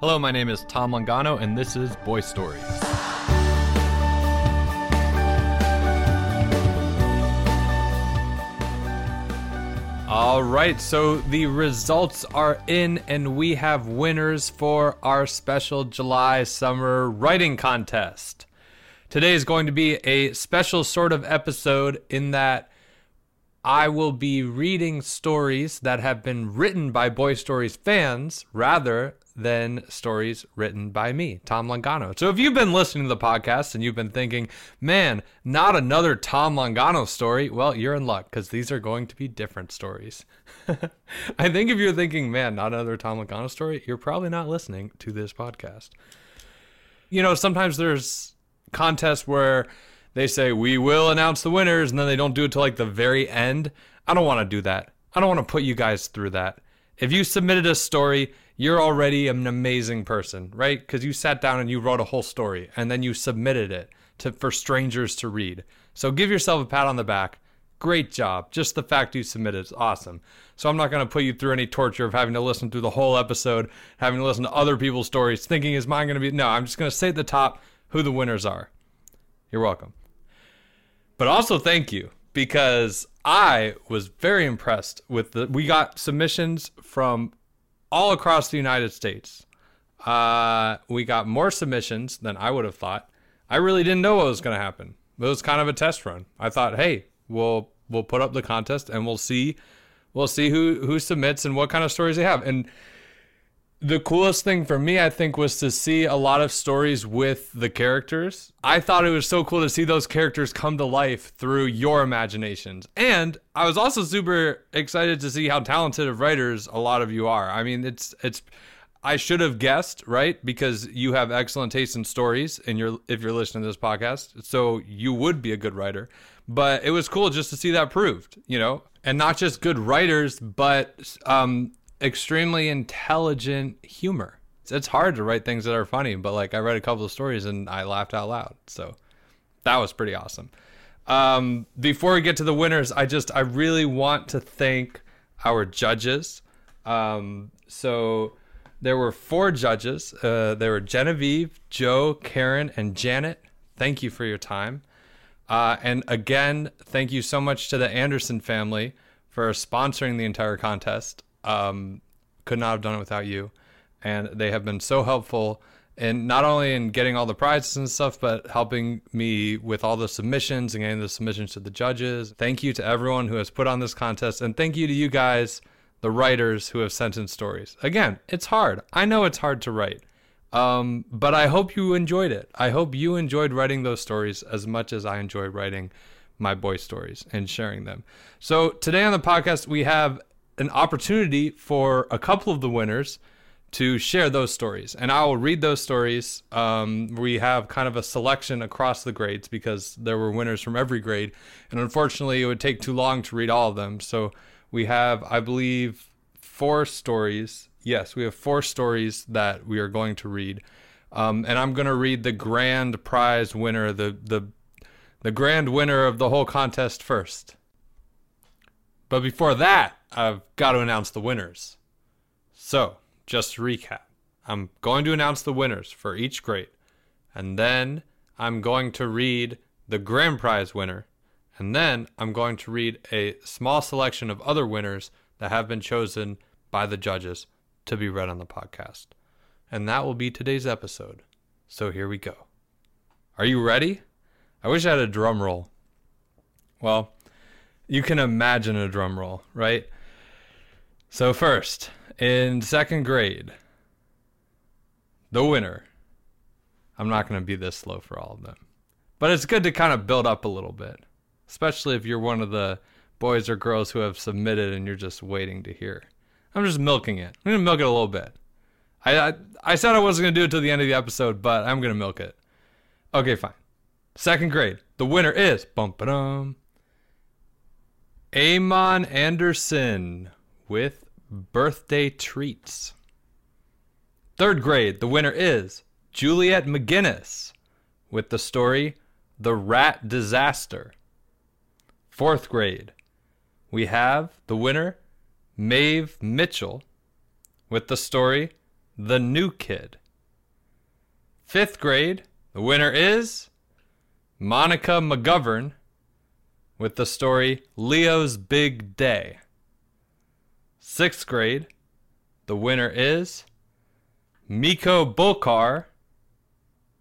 Hello, my name is Tom Longano, and this is Boy Stories. All right, so the results are in, and we have winners for our special July summer writing contest. Today is going to be a special sort of episode in that I will be reading stories that have been written by Boy Stories fans rather than stories written by me, Tom Longano. So if you've been listening to the podcast and you've been thinking, man, not another Tom Longano story, well, you're in luck because these are going to be different stories. I think if you're thinking, man, not another Tom Longano story, you're probably not listening to this podcast. You know, sometimes there's contests where they say we will announce the winners and then they don't do it till like the very end. I don't want to do that. I don't want to put you guys through that. If you submitted a story, you're already an amazing person, right? Because you sat down and you wrote a whole story and then you submitted it to for strangers to read. So give yourself a pat on the back. Great job. Just the fact you submitted is awesome. So I'm not going to put you through any torture of having to listen through the whole episode, having to listen to other people's stories, thinking is mine going to be. No, I'm just going to say at the top who the winners are. You're welcome. But also thank you because I was very impressed with the. We got submissions from all across the United States. Uh, we got more submissions than I would have thought. I really didn't know what was going to happen. It was kind of a test run. I thought, hey, we'll we'll put up the contest and we'll see we'll see who who submits and what kind of stories they have. And the coolest thing for me, I think, was to see a lot of stories with the characters. I thought it was so cool to see those characters come to life through your imaginations. And I was also super excited to see how talented of writers a lot of you are. I mean, it's it's I should have guessed, right? Because you have excellent taste in stories and you're if you're listening to this podcast. So you would be a good writer. But it was cool just to see that proved, you know? And not just good writers, but um, extremely intelligent humor. It's, it's hard to write things that are funny, but like I read a couple of stories and I laughed out loud. So that was pretty awesome. Um, before we get to the winners, I just I really want to thank our judges. Um, so there were four judges. Uh, there were Genevieve, Joe, Karen, and Janet. Thank you for your time. Uh, and again, thank you so much to the Anderson family for sponsoring the entire contest. Um, could not have done it without you. And they have been so helpful in not only in getting all the prizes and stuff, but helping me with all the submissions and getting the submissions to the judges. Thank you to everyone who has put on this contest. And thank you to you guys, the writers who have sent in stories. Again, it's hard. I know it's hard to write. Um, but I hope you enjoyed it. I hope you enjoyed writing those stories as much as I enjoy writing my boy stories and sharing them. So today on the podcast, we have an opportunity for a couple of the winners to share those stories. And I will read those stories. Um, we have kind of a selection across the grades because there were winners from every grade. And unfortunately, it would take too long to read all of them. So we have, I believe, four stories. Yes, we have four stories that we are going to read. Um, and I'm going to read the grand prize winner, the, the, the grand winner of the whole contest first. But before that, I've got to announce the winners. So, just to recap, I'm going to announce the winners for each grade, and then I'm going to read the grand prize winner, and then I'm going to read a small selection of other winners that have been chosen by the judges to be read on the podcast. And that will be today's episode. So here we go. Are you ready? I wish I had a drum roll. Well, you can imagine a drum roll, right? So, first, in second grade, the winner. I'm not going to be this slow for all of them. But it's good to kind of build up a little bit, especially if you're one of the boys or girls who have submitted and you're just waiting to hear. I'm just milking it. I'm going to milk it a little bit. I, I, I said I wasn't going to do it till the end of the episode, but I'm going to milk it. Okay, fine. Second grade. The winner is bum Eamon Anderson with birthday treats. Third grade, the winner is Juliet McGinnis with the story The Rat Disaster. Fourth grade, we have the winner Maeve Mitchell with the story The New Kid. Fifth grade, the winner is Monica McGovern with the story Leo's Big Day. Sixth grade, the winner is Miko Bulkar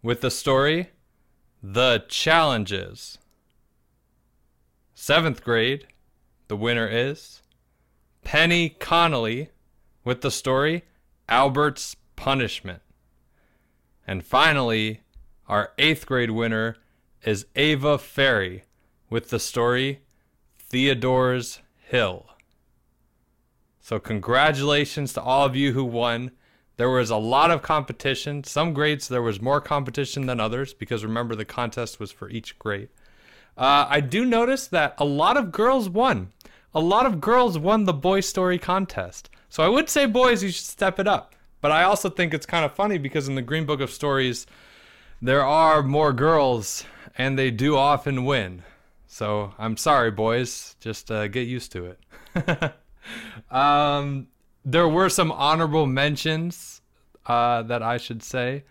with the story The Challenges. Seventh grade, the winner is Penny Connolly with the story Albert's Punishment. And finally, our eighth grade winner is Ava Ferry with the story Theodore's Hill. So, congratulations to all of you who won. There was a lot of competition. Some grades, there was more competition than others because remember, the contest was for each grade. Uh, I do notice that a lot of girls won. A lot of girls won the boy story contest. So I would say, boys, you should step it up. But I also think it's kind of funny because in the Green Book of Stories, there are more girls and they do often win. So I'm sorry, boys. Just uh, get used to it. um, there were some honorable mentions uh, that I should say.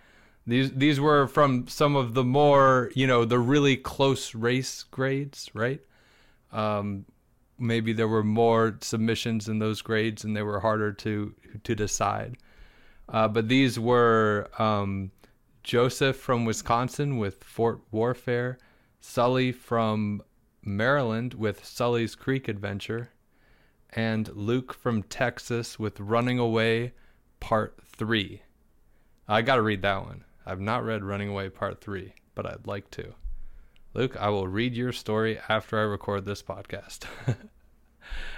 These these were from some of the more you know the really close race grades, right? Um, maybe there were more submissions in those grades and they were harder to to decide. Uh, but these were um, Joseph from Wisconsin with Fort Warfare, Sully from Maryland with Sully's Creek Adventure, and Luke from Texas with Running Away Part 3. I got to read that one. I've not read Running Away Part 3, but I'd like to. Luke, I will read your story after I record this podcast.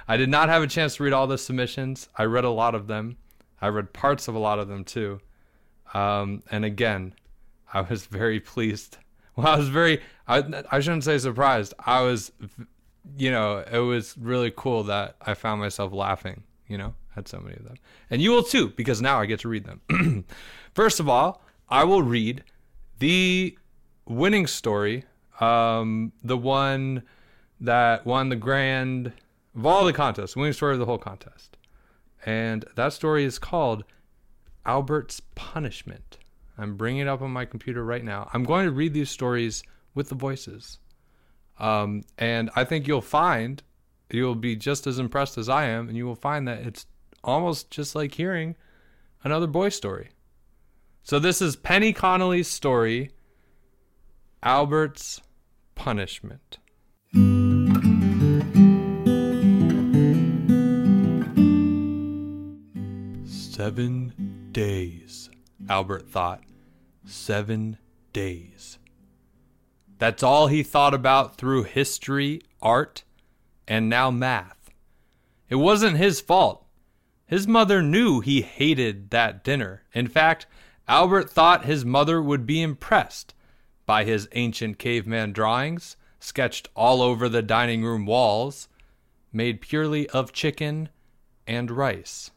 I did not have a chance to read all the submissions. I read a lot of them. I read parts of a lot of them too. Um, and again, I was very pleased. Well, I was very, I, I shouldn't say surprised. I was, you know, it was really cool that I found myself laughing, you know, at so many of them. And you will too, because now I get to read them. First of all, I will read the winning story, um, the one that won the grand of all the contests, winning story of the whole contest. And that story is called Albert's Punishment. I'm bringing it up on my computer right now. I'm going to read these stories with the voices. Um, and I think you'll find you'll be just as impressed as I am, and you will find that it's almost just like hearing another boy story. So this is Penny Connolly's story, Albert's Punishment. Seven days, Albert thought. Seven days. That's all he thought about through history, art, and now math. It wasn't his fault. His mother knew he hated that dinner. In fact, Albert thought his mother would be impressed by his ancient caveman drawings, sketched all over the dining room walls, made purely of chicken and rice.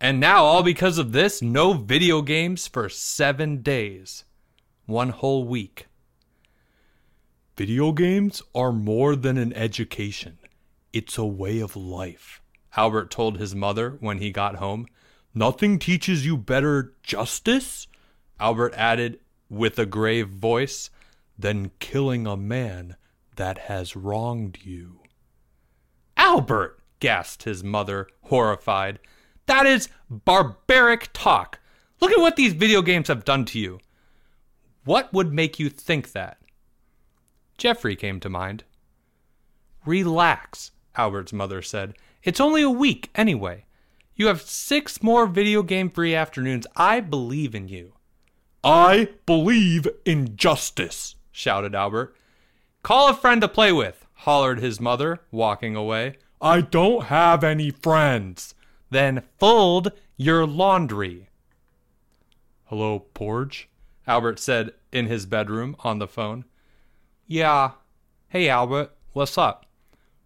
And now, all because of this, no video games for seven days. One whole week. Video games are more than an education, it's a way of life, Albert told his mother when he got home. Nothing teaches you better justice, Albert added with a grave voice, than killing a man that has wronged you. Albert! gasped his mother, horrified. That is barbaric talk. Look at what these video games have done to you. What would make you think that? Jeffrey came to mind. Relax, Albert's mother said. It's only a week, anyway. You have six more video game free afternoons. I believe in you. I believe in justice, shouted Albert. Call a friend to play with, hollered his mother, walking away. I don't have any friends. Then fold your laundry. Hello, Porge? Albert said in his bedroom on the phone. Yeah. Hey, Albert, what's up?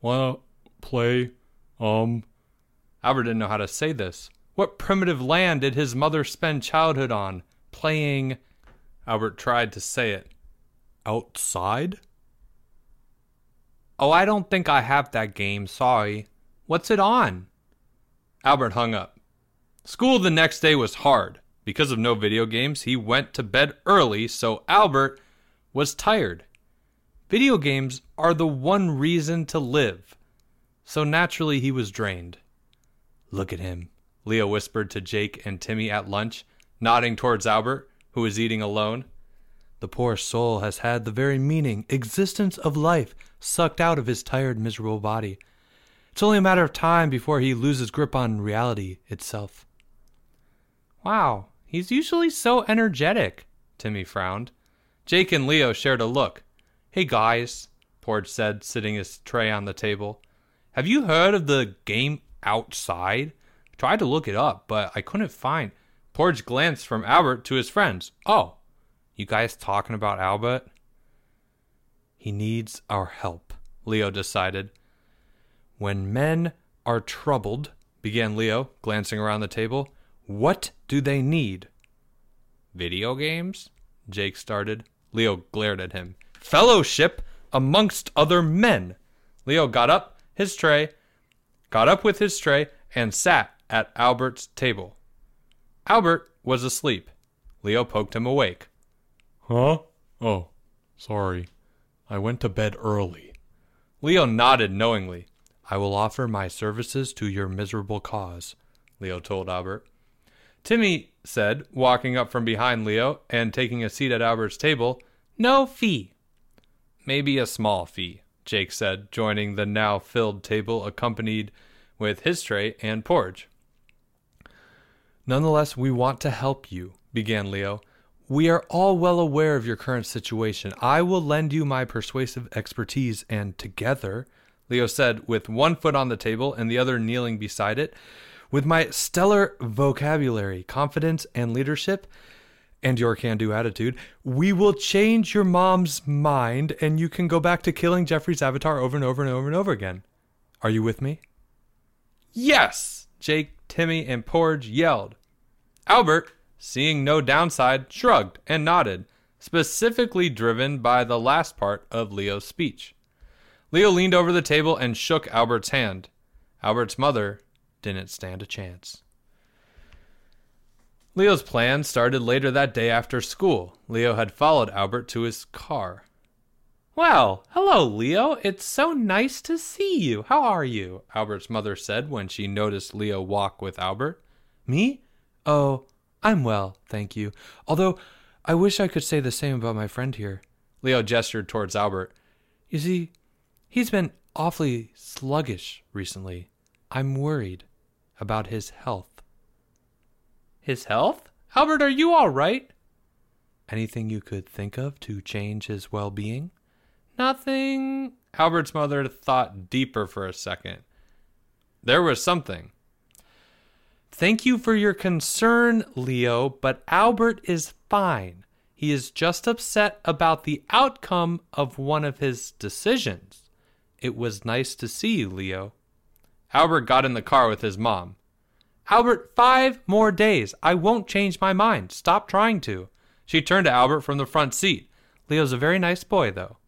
Wanna play, um. Albert didn't know how to say this. What primitive land did his mother spend childhood on? Playing. Albert tried to say it. Outside? Oh, I don't think I have that game, sorry. What's it on? Albert hung up. School the next day was hard. Because of no video games, he went to bed early, so Albert was tired. Video games are the one reason to live, so naturally he was drained. Look at him, Leo whispered to Jake and Timmy at lunch, nodding towards Albert, who was eating alone. The poor soul has had the very meaning, existence of life sucked out of his tired, miserable body. It's only a matter of time before he loses grip on reality itself. Wow, he's usually so energetic, Timmy frowned. Jake and Leo shared a look. Hey guys, Porge said, sitting his tray on the table. Have you heard of the game outside? Tried to look it up, but I couldn't find. Porge glanced from Albert to his friends. Oh, you guys talking about Albert? He needs our help, Leo decided. When men are troubled, began Leo, glancing around the table, what do they need? Video games? Jake started. Leo glared at him. Fellowship amongst other men. Leo got up his tray, got up with his tray, and sat at Albert's table. Albert was asleep. Leo poked him awake. Huh? Oh, sorry. I went to bed early. Leo nodded knowingly. I will offer my services to your miserable cause, Leo told Albert. Timmy said, walking up from behind Leo and taking a seat at Albert's table, No fee. Maybe a small fee, Jake said, joining the now filled table accompanied with his tray and Porge. Nonetheless, we want to help you, began Leo. We are all well aware of your current situation. I will lend you my persuasive expertise, and together, Leo said, with one foot on the table and the other kneeling beside it, with my stellar vocabulary, confidence, and leadership, and your can do attitude, we will change your mom's mind and you can go back to killing Jeffrey's avatar over and over and over and over again. Are you with me? Yes! Jake, Timmy, and Porge yelled. Albert, seeing no downside, shrugged and nodded, specifically driven by the last part of Leo's speech. Leo leaned over the table and shook Albert's hand. Albert's mother didn't stand a chance. Leo's plan started later that day after school. Leo had followed Albert to his car. Well, hello, Leo. It's so nice to see you. How are you? Albert's mother said when she noticed Leo walk with Albert. Me? Oh, I'm well, thank you. Although I wish I could say the same about my friend here. Leo gestured towards Albert. You see, he's been awfully sluggish recently. I'm worried about his health. His health? Albert, are you all right? Anything you could think of to change his well being? Nothing. Albert's mother thought deeper for a second. There was something. Thank you for your concern, Leo, but Albert is fine. He is just upset about the outcome of one of his decisions. It was nice to see you, Leo. Albert got in the car with his mom. Albert, five more days. I won't change my mind. Stop trying to. She turned to Albert from the front seat. Leo's a very nice boy, though.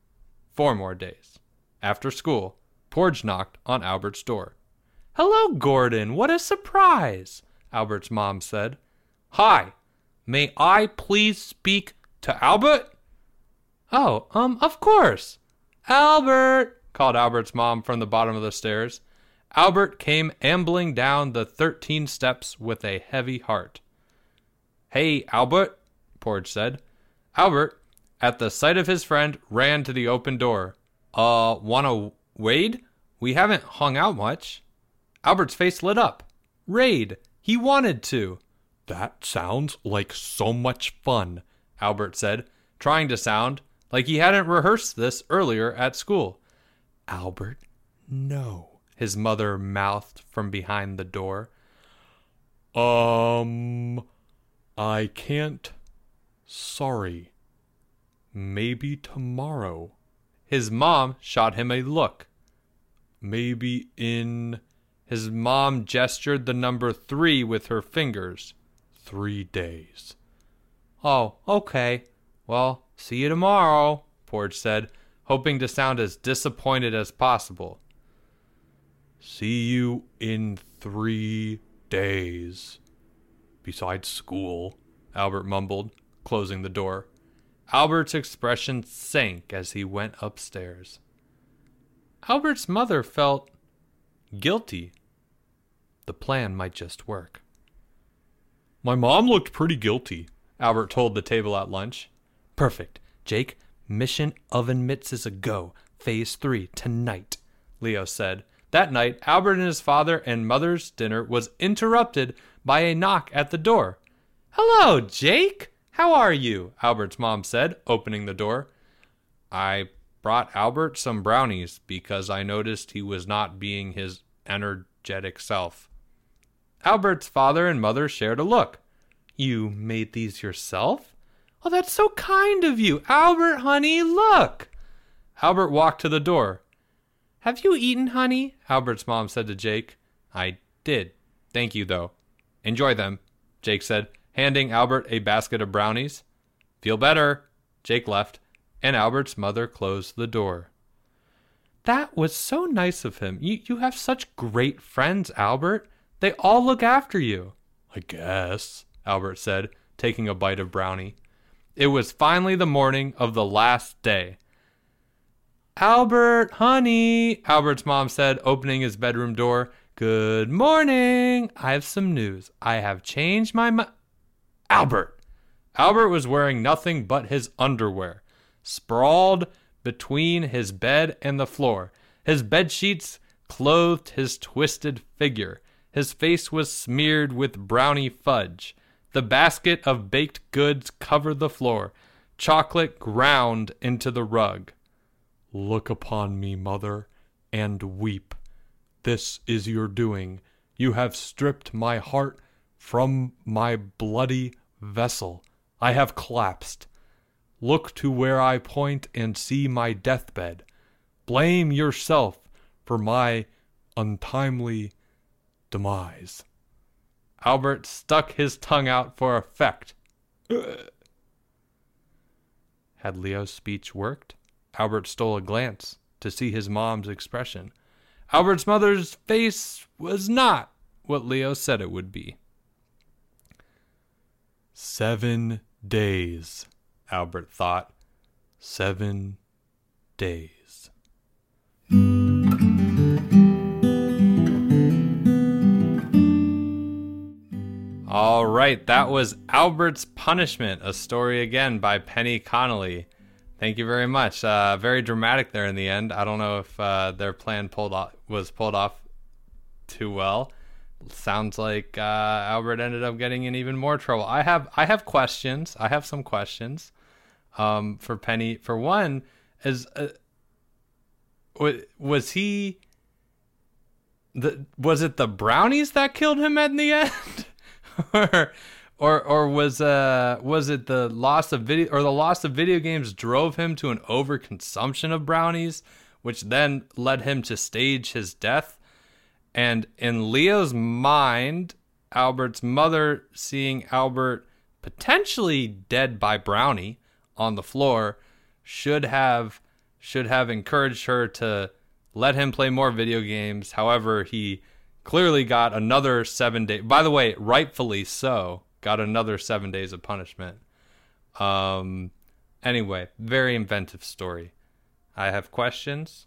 Four more days. After school, Porge knocked on Albert's door. Hello, Gordon. What a surprise, Albert's mom said. Hi. May I please speak to Albert? Oh, um, of course. Albert, called Albert's mom from the bottom of the stairs. Albert came ambling down the thirteen steps with a heavy heart. Hey, Albert, Porge said. Albert, at the sight of his friend, ran to the open door. Uh, wanna wade? We haven't hung out much. Albert's face lit up. Raid. He wanted to. That sounds like so much fun, Albert said, trying to sound like he hadn't rehearsed this earlier at school. Albert, no his mother mouthed from behind the door. Um, I can't. Sorry. Maybe tomorrow. His mom shot him a look. Maybe in. His mom gestured the number three with her fingers. Three days. Oh, okay. Well, see you tomorrow, Porge said, hoping to sound as disappointed as possible. See you in three days, besides school. Albert mumbled, closing the door. Albert's expression sank as he went upstairs. Albert's mother felt guilty. The plan might just work. My mom looked pretty guilty. Albert told the table at lunch. Perfect. Jake, mission oven mitts is a go. Phase three, tonight, Leo said. That night, Albert and his father and mother's dinner was interrupted by a knock at the door. Hello, Jake. How are you? Albert's mom said, opening the door. I brought Albert some brownies because I noticed he was not being his energetic self. Albert's father and mother shared a look. You made these yourself? Oh, that's so kind of you. Albert, honey, look. Albert walked to the door. Have you eaten, honey? Albert's mom said to Jake. I did. Thank you, though. Enjoy them, Jake said, handing Albert a basket of brownies. Feel better. Jake left, and Albert's mother closed the door. That was so nice of him. You, you have such great friends, Albert. They all look after you. I guess, Albert said, taking a bite of brownie. It was finally the morning of the last day. Albert, honey, Albert's mom said, opening his bedroom door. Good morning. I have some news. I have changed my. Albert! Albert was wearing nothing but his underwear, sprawled between his bed and the floor. His bed sheets clothed his twisted figure. His face was smeared with brownie fudge. The basket of baked goods covered the floor. Chocolate ground into the rug. Look upon me, mother, and weep. This is your doing. You have stripped my heart from my bloody vessel. I have collapsed. Look to where I point and see my deathbed. Blame yourself for my untimely demise. Albert stuck his tongue out for effect. Had Leo's speech worked? Albert stole a glance to see his mom's expression. Albert's mother's face was not what Leo said it would be. Seven days, Albert thought. Seven days. All right, that was Albert's Punishment, a story again by Penny Connolly. Thank you very much. Uh, very dramatic there in the end. I don't know if uh, their plan pulled off, was pulled off too well. Sounds like uh, Albert ended up getting in even more trouble. I have I have questions. I have some questions um, for Penny. For one, is uh, was he the was it the brownies that killed him at the end? or or or was uh was it the loss of video or the loss of video games drove him to an overconsumption of brownies, which then led him to stage his death? And in Leo's mind, Albert's mother seeing Albert potentially dead by brownie on the floor should have should have encouraged her to let him play more video games. However, he clearly got another seven days. By the way, rightfully so, got another seven days of punishment. Um, anyway, very inventive story. I have questions,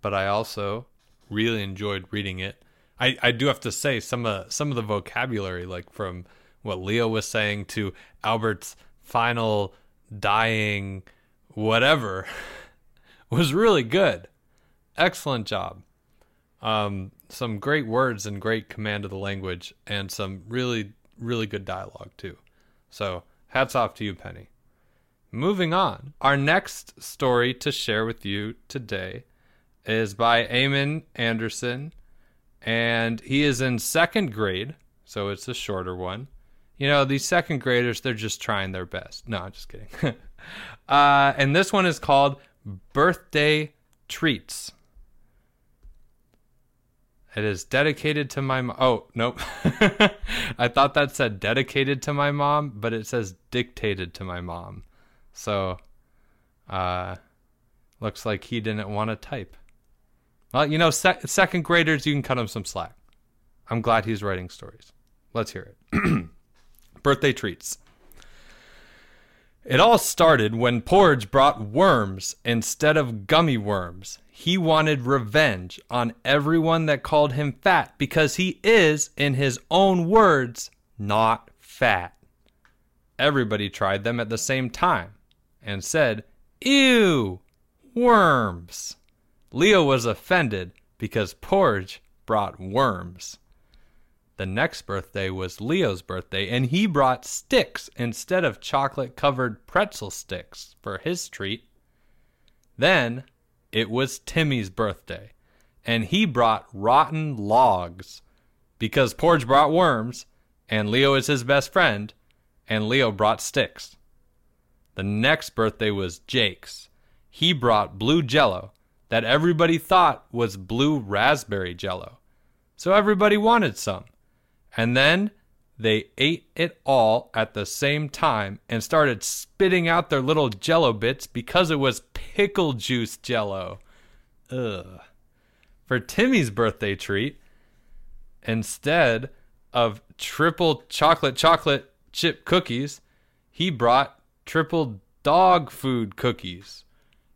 but I also really enjoyed reading it. I, I do have to say some of some of the vocabulary, like from what Leo was saying to Albert's final dying whatever, was really good. Excellent job. Um, some great words and great command of the language, and some really, really good dialogue, too. So, hats off to you, Penny. Moving on, our next story to share with you today is by Eamon Anderson, and he is in second grade, so it's a shorter one. You know, these second graders, they're just trying their best. No, I'm just kidding. uh, and this one is called Birthday Treats. It is dedicated to my mom. Oh, nope. I thought that said dedicated to my mom, but it says dictated to my mom. So, uh, looks like he didn't want to type. Well, you know, sec- second graders, you can cut him some slack. I'm glad he's writing stories. Let's hear it. birthday treats. It all started when Porge brought worms instead of gummy worms. He wanted revenge on everyone that called him fat because he is, in his own words, not fat. Everybody tried them at the same time and said, Ew, worms. Leo was offended because Porge brought worms. The next birthday was Leo's birthday, and he brought sticks instead of chocolate covered pretzel sticks for his treat. Then it was Timmy's birthday, and he brought rotten logs because Porge brought worms, and Leo is his best friend, and Leo brought sticks. The next birthday was Jake's. He brought blue jello that everybody thought was blue raspberry jello. So everybody wanted some. And then they ate it all at the same time and started spitting out their little jello bits because it was pickle juice jello. Ugh. For Timmy's birthday treat, instead of triple chocolate chocolate chip cookies, he brought triple dog food cookies.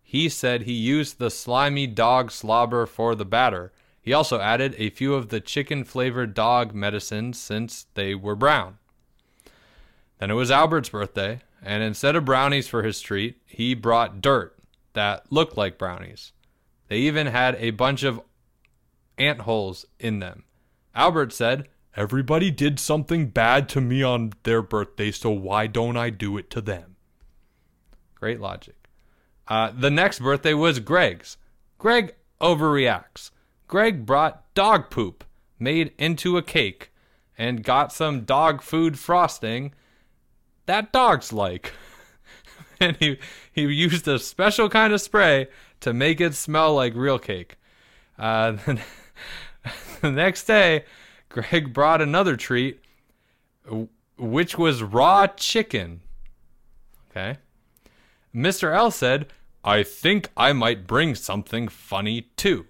He said he used the slimy dog slobber for the batter he also added a few of the chicken flavored dog medicines since they were brown. Then it was Albert's birthday, and instead of brownies for his treat, he brought dirt that looked like brownies. They even had a bunch of ant holes in them. Albert said, Everybody did something bad to me on their birthday, so why don't I do it to them? Great logic. Uh, the next birthday was Greg's. Greg overreacts. Greg brought dog poop made into a cake and got some dog food frosting that dogs like. and he, he used a special kind of spray to make it smell like real cake. Uh, the next day, Greg brought another treat, which was raw chicken. Okay. Mr. L said, I think I might bring something funny too.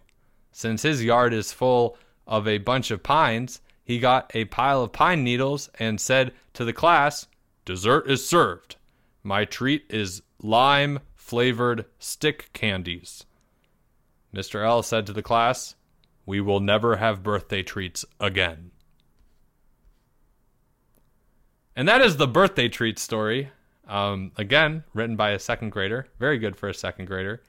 Since his yard is full of a bunch of pines, he got a pile of pine needles and said to the class, Dessert is served. My treat is lime flavored stick candies. Mr. L said to the class, We will never have birthday treats again. And that is the birthday treat story. Um, again, written by a second grader. Very good for a second grader.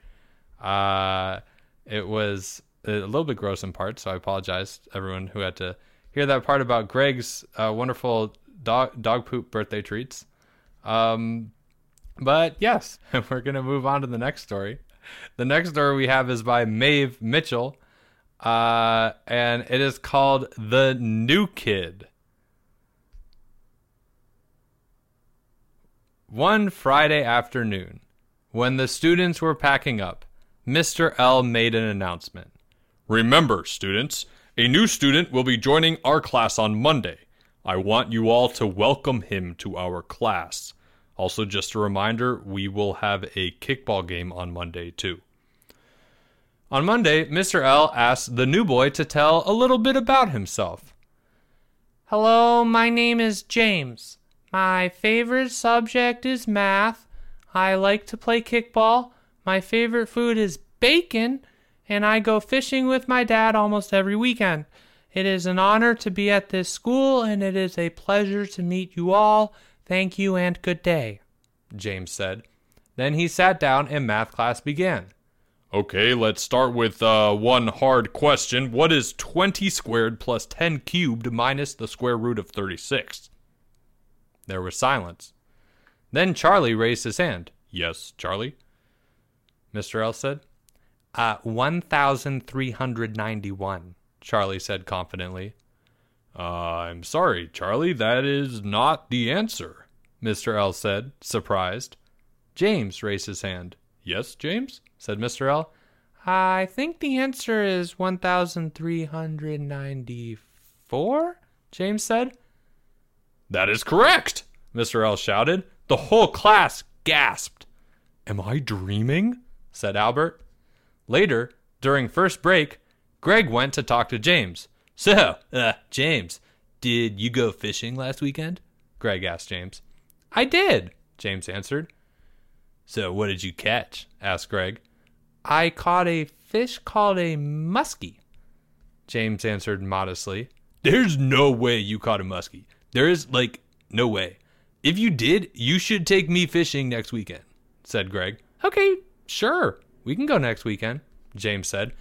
Uh, it was a little bit gross in parts, so I apologize to everyone who had to hear that part about Greg's uh, wonderful dog dog poop birthday treats. Um, but yes, we're gonna move on to the next story. The next story we have is by Maeve Mitchell, uh, and it is called "The New Kid." One Friday afternoon, when the students were packing up, Mr. L made an announcement. Remember, students, a new student will be joining our class on Monday. I want you all to welcome him to our class. Also, just a reminder, we will have a kickball game on Monday, too. On Monday, Mr. L asked the new boy to tell a little bit about himself. Hello, my name is James. My favorite subject is math. I like to play kickball. My favorite food is bacon and I go fishing with my dad almost every weekend. It is an honor to be at this school, and it is a pleasure to meet you all. Thank you and good day, James said. Then he sat down and math class began. Okay, let's start with uh, one hard question. What is 20 squared plus 10 cubed minus the square root of 36? There was silence. Then Charlie raised his hand. Yes, Charlie? Mr. L said. Uh, 1,391, Charlie said confidently. Uh, I'm sorry, Charlie, that is not the answer, Mr. L said, surprised. James raised his hand. Yes, James? said Mr. L. I think the answer is 1,394, James said. That is correct, Mr. L shouted. The whole class gasped. Am I dreaming? said Albert. Later, during first break, Greg went to talk to James. So, uh, James, did you go fishing last weekend? Greg asked James. I did, James answered. So what did you catch? asked Greg. I caught a fish called a muskie, James answered modestly. There's no way you caught a muskie. There is, like, no way. If you did, you should take me fishing next weekend, said Greg. Okay, sure. We can go next weekend, James said.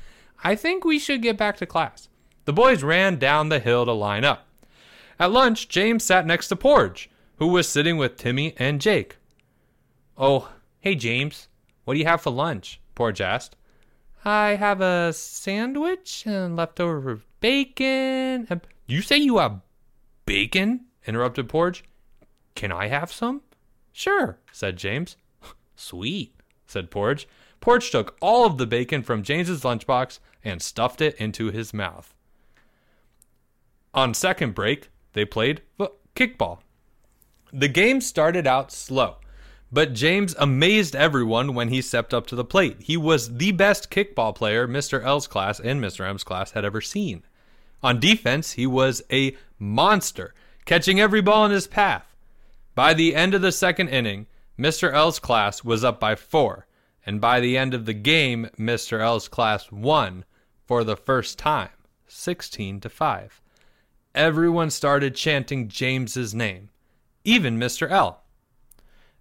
I think we should get back to class. The boys ran down the hill to line up. At lunch, James sat next to Porge, who was sitting with Timmy and Jake. Oh, hey, James. What do you have for lunch? Porge asked. I have a sandwich and leftover bacon. You say you have bacon? interrupted Porge. Can I have some? Sure, said James. Sweet, said Porge. Porge took all of the bacon from James's lunchbox and stuffed it into his mouth. On second break, they played kickball. The game started out slow, but James amazed everyone when he stepped up to the plate. He was the best kickball player Mr. L's class and Mr. M's class had ever seen. On defense, he was a monster, catching every ball in his path. By the end of the second inning, Mr. L's class was up by four, and by the end of the game, Mr. L's class won for the first time, 16 to 5. Everyone started chanting James's name, even Mr. L.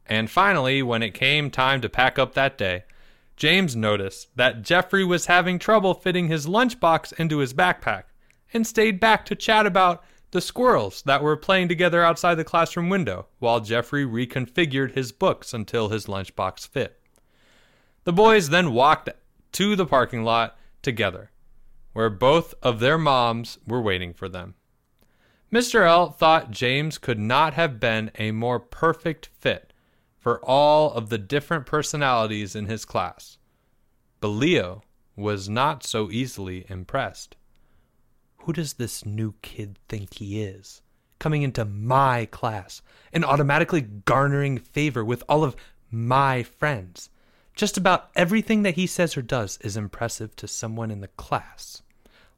And finally, when it came time to pack up that day, James noticed that Jeffrey was having trouble fitting his lunchbox into his backpack and stayed back to chat about the squirrels that were playing together outside the classroom window while Jeffrey reconfigured his books until his lunchbox fit. The boys then walked to the parking lot together, where both of their moms were waiting for them. Mr. L thought James could not have been a more perfect fit for all of the different personalities in his class. But Leo was not so easily impressed. Who does this new kid think he is? Coming into my class and automatically garnering favor with all of my friends. Just about everything that he says or does is impressive to someone in the class.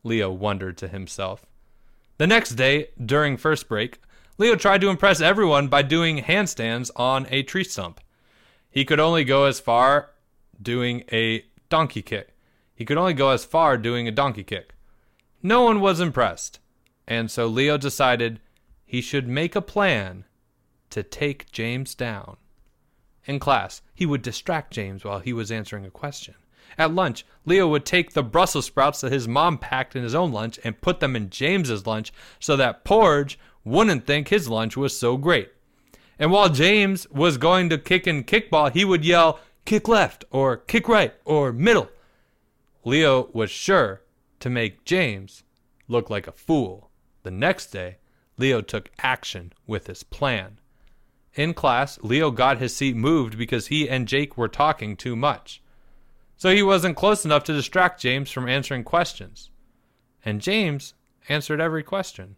Leo wondered to himself. The next day, during first break, Leo tried to impress everyone by doing handstands on a tree stump. He could only go as far doing a donkey kick. He could only go as far doing a donkey kick. No one was impressed, and so Leo decided he should make a plan to take James down. In class, he would distract James while he was answering a question. At lunch, Leo would take the Brussels sprouts that his mom packed in his own lunch and put them in James's lunch so that Porge wouldn't think his lunch was so great. And while James was going to kick and kickball, he would yell, kick left, or kick right, or middle. Leo was sure to make James look like a fool. The next day, Leo took action with his plan. In class, Leo got his seat moved because he and Jake were talking too much. So he wasn't close enough to distract James from answering questions. And James answered every question.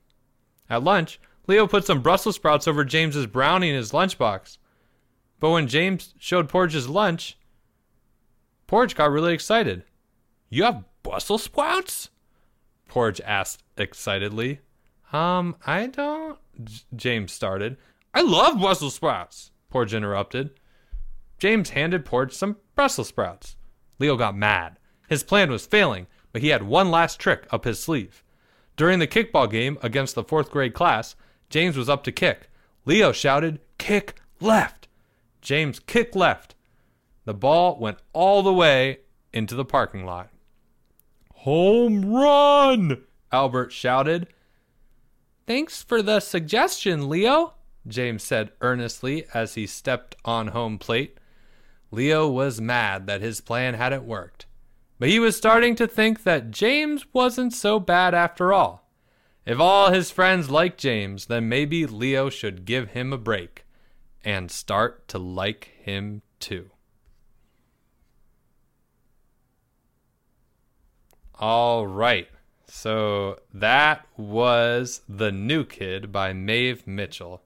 At lunch, Leo put some Brussels sprouts over James's brownie in his lunchbox. But when James showed Porge's lunch, Porge got really excited. You have Brussels sprouts? Porge asked excitedly. Um, I don't. J- James started. I love Brussels sprouts, Porge interrupted. James handed Porge some Brussels sprouts. Leo got mad. His plan was failing, but he had one last trick up his sleeve. During the kickball game against the fourth grade class, James was up to kick. Leo shouted, Kick left! James kicked left. The ball went all the way into the parking lot. Home run! Albert shouted. Thanks for the suggestion, Leo, James said earnestly as he stepped on home plate. Leo was mad that his plan hadn't worked, but he was starting to think that James wasn't so bad after all. If all his friends liked James, then maybe Leo should give him a break and start to like him too. All right. So that was The New Kid by Maeve Mitchell.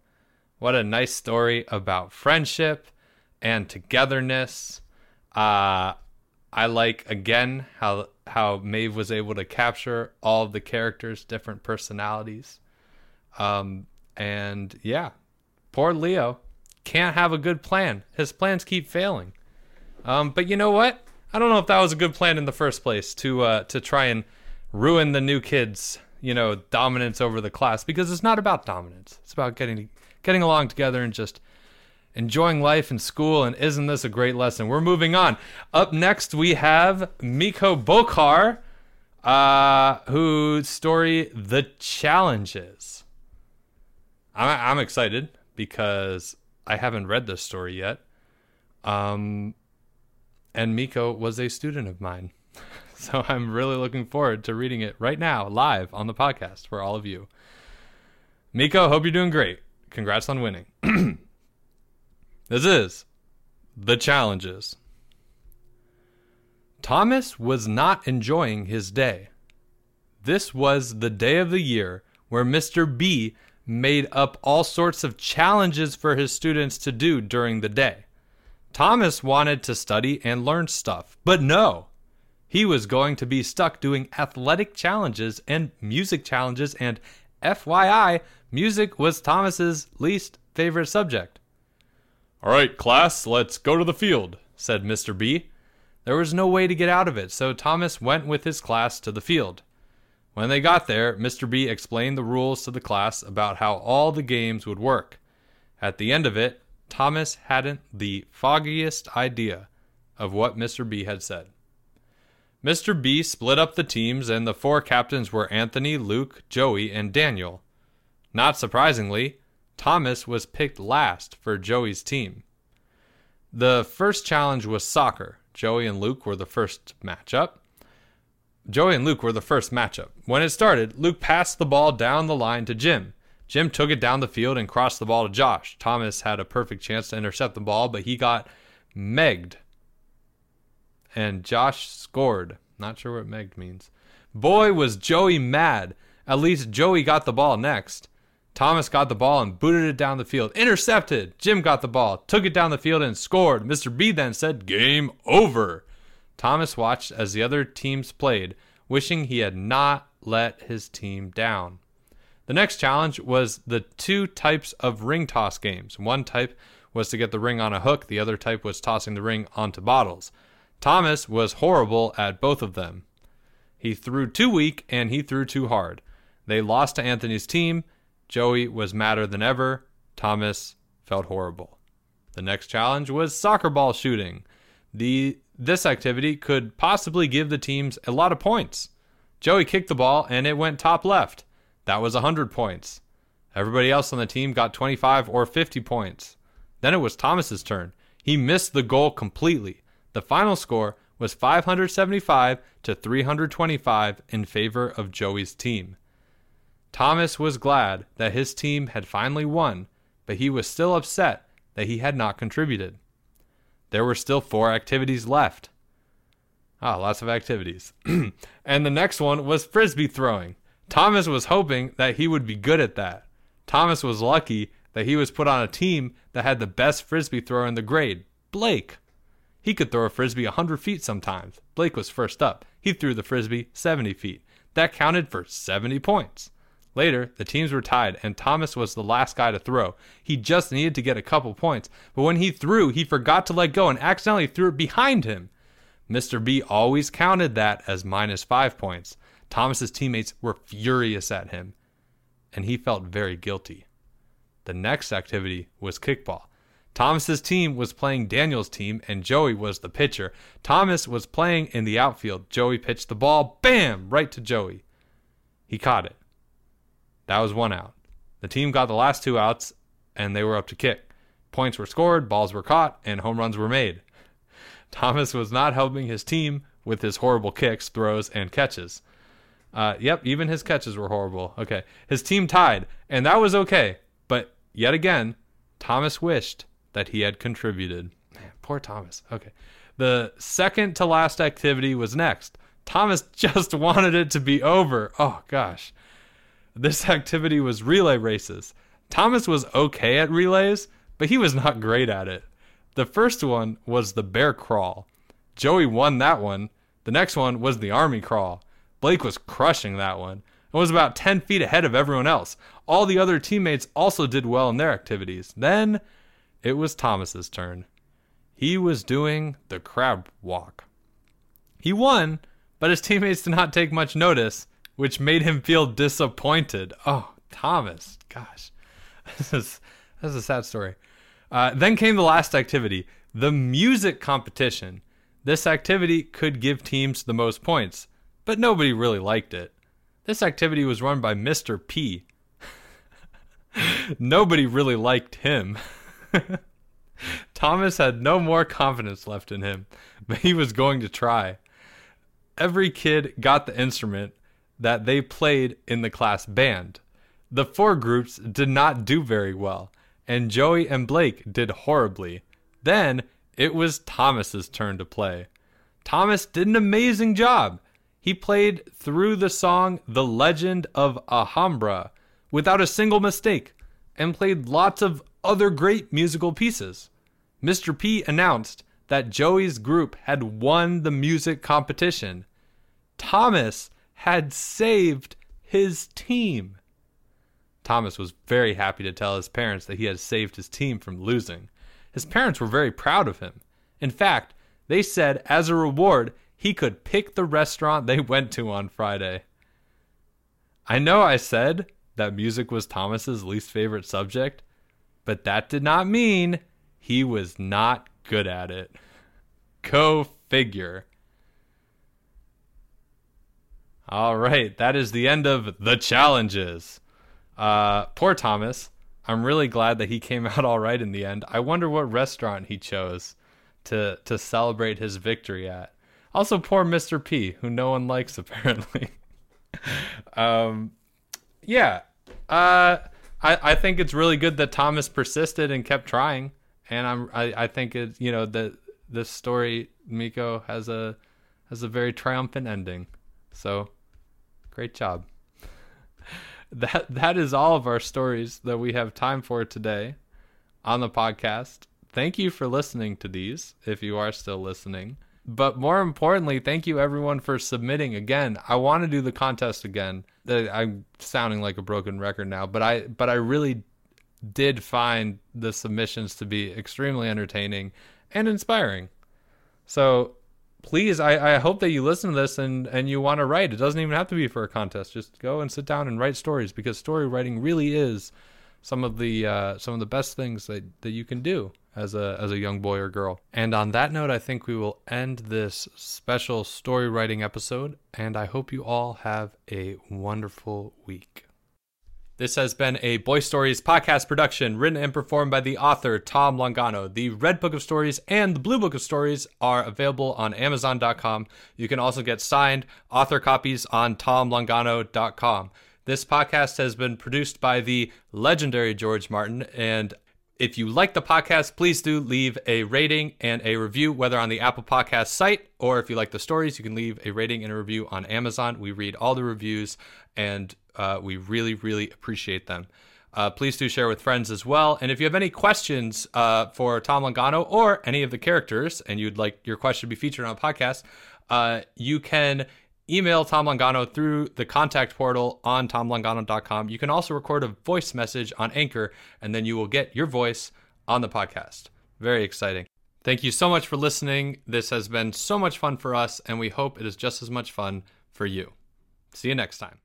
What a nice story about friendship and togetherness. Uh, I like again how how Maeve was able to capture all the characters' different personalities. Um, and yeah, Poor Leo can't have a good plan. His plans keep failing. Um, but you know what? I don't know if that was a good plan in the first place to uh, to try and ruin the new kids, you know, dominance over the class because it's not about dominance. It's about getting getting along together and just enjoying life in school. And isn't this a great lesson? We're moving on. Up next, we have Miko Bokar, uh, whose story The Challenges. I'm, I'm excited because I haven't read this story yet. Um, and Miko was a student of mine. So I'm really looking forward to reading it right now, live on the podcast for all of you. Miko, hope you're doing great. Congrats on winning. this is The Challenges. Thomas was not enjoying his day. This was the day of the year where Mr. B made up all sorts of challenges for his students to do during the day. Thomas wanted to study and learn stuff, but no, he was going to be stuck doing athletic challenges and music challenges, and FYI, music was Thomas's least favorite subject. All right, class, let's go to the field, said Mr. B. There was no way to get out of it, so Thomas went with his class to the field. When they got there, Mr. B explained the rules to the class about how all the games would work. At the end of it, Thomas hadn't the foggiest idea of what Mr. B had said. Mr. B split up the teams, and the four captains were Anthony, Luke, Joey, and Daniel. Not surprisingly, Thomas was picked last for Joey's team. The first challenge was soccer. Joey and Luke were the first matchup. Joey and Luke were the first matchup. When it started, Luke passed the ball down the line to Jim. Jim took it down the field and crossed the ball to Josh. Thomas had a perfect chance to intercept the ball, but he got megged and Josh scored. Not sure what megged means. Boy, was Joey mad. At least Joey got the ball next. Thomas got the ball and booted it down the field. Intercepted. Jim got the ball, took it down the field, and scored. Mr. B then said, Game over. Thomas watched as the other teams played, wishing he had not let his team down. The next challenge was the two types of ring toss games. One type was to get the ring on a hook, the other type was tossing the ring onto bottles. Thomas was horrible at both of them. He threw too weak and he threw too hard. They lost to Anthony's team. Joey was madder than ever. Thomas felt horrible. The next challenge was soccer ball shooting. The this activity could possibly give the teams a lot of points. Joey kicked the ball and it went top left. That was 100 points. Everybody else on the team got 25 or 50 points. Then it was Thomas's turn. He missed the goal completely. The final score was 575 to 325 in favor of Joey's team. Thomas was glad that his team had finally won, but he was still upset that he had not contributed. There were still four activities left. Ah, lots of activities. and the next one was frisbee throwing. Thomas was hoping that he would be good at that. Thomas was lucky that he was put on a team that had the best frisbee thrower in the grade, Blake. He could throw a frisbee 100 feet sometimes. Blake was first up. He threw the frisbee 70 feet. That counted for 70 points. Later, the teams were tied, and Thomas was the last guy to throw. He just needed to get a couple points, but when he threw, he forgot to let go and accidentally threw it behind him. Mr. B always counted that as minus five points. Thomas's teammates were furious at him, and he felt very guilty. The next activity was kickball. Thomas's team was playing Daniel's team, and Joey was the pitcher. Thomas was playing in the outfield. Joey pitched the ball, bam, right to Joey. He caught it. That was one out. The team got the last two outs, and they were up to kick. Points were scored, balls were caught, and home runs were made. Thomas was not helping his team with his horrible kicks, throws, and catches. Uh, yep, even his catches were horrible. Okay. His team tied, and that was okay. But yet again, Thomas wished that he had contributed. Man, poor Thomas. Okay. The second to last activity was next. Thomas just wanted it to be over. Oh, gosh. This activity was relay races. Thomas was okay at relays, but he was not great at it. The first one was the bear crawl. Joey won that one. The next one was the army crawl. Blake was crushing that one and was about 10 feet ahead of everyone else. all the other teammates also did well in their activities. Then it was Thomas's turn. He was doing the crab walk. He won, but his teammates did not take much notice, which made him feel disappointed. Oh, Thomas, gosh, this is this is a sad story. Uh, then came the last activity, the music competition. This activity could give teams the most points, but nobody really liked it. This activity was run by Mr. P. nobody really liked him. Thomas had no more confidence left in him, but he was going to try. Every kid got the instrument that they played in the class band. The four groups did not do very well, and Joey and Blake did horribly. Then it was Thomas's turn to play. Thomas did an amazing job. He played through the song The Legend of Alhambra without a single mistake and played lots of other great musical pieces. Mr. P announced that Joey's group had won the music competition. Thomas had saved his team. Thomas was very happy to tell his parents that he had saved his team from losing. His parents were very proud of him. In fact, they said as a reward, he could pick the restaurant they went to on Friday. I know I said that music was Thomas's least favorite subject, but that did not mean he was not good at it. Go figure. All right, that is the end of the challenges. Uh, poor Thomas. I'm really glad that he came out all right in the end. I wonder what restaurant he chose to to celebrate his victory at. Also, poor Mr. P, who no one likes apparently. um, yeah. Uh, I I think it's really good that Thomas persisted and kept trying, and I'm I, I think it you know that this story Miko has a has a very triumphant ending. So, great job. that that is all of our stories that we have time for today on the podcast. Thank you for listening to these if you are still listening. But more importantly, thank you everyone for submitting again. I want to do the contest again. I'm sounding like a broken record now, but I but I really did find the submissions to be extremely entertaining and inspiring. So please, I, I hope that you listen to this and, and you want to write. It doesn't even have to be for a contest. Just go and sit down and write stories because story writing really is some of the uh, some of the best things that, that you can do as a as a young boy or girl. And on that note, I think we will end this special story writing episode. And I hope you all have a wonderful week. This has been a Boy Stories podcast production, written and performed by the author Tom Longano. The Red Book of Stories and the Blue Book of Stories are available on Amazon.com. You can also get signed author copies on TomLongano.com. This podcast has been produced by the legendary George Martin. And if you like the podcast, please do leave a rating and a review, whether on the Apple Podcast site or if you like the stories, you can leave a rating and a review on Amazon. We read all the reviews and uh, we really, really appreciate them. Uh, please do share with friends as well. And if you have any questions uh, for Tom Longano or any of the characters, and you'd like your question to be featured on a podcast, uh, you can email Tom Longano through the contact portal on tomlongano.com. You can also record a voice message on Anchor, and then you will get your voice on the podcast. Very exciting. Thank you so much for listening. This has been so much fun for us, and we hope it is just as much fun for you. See you next time.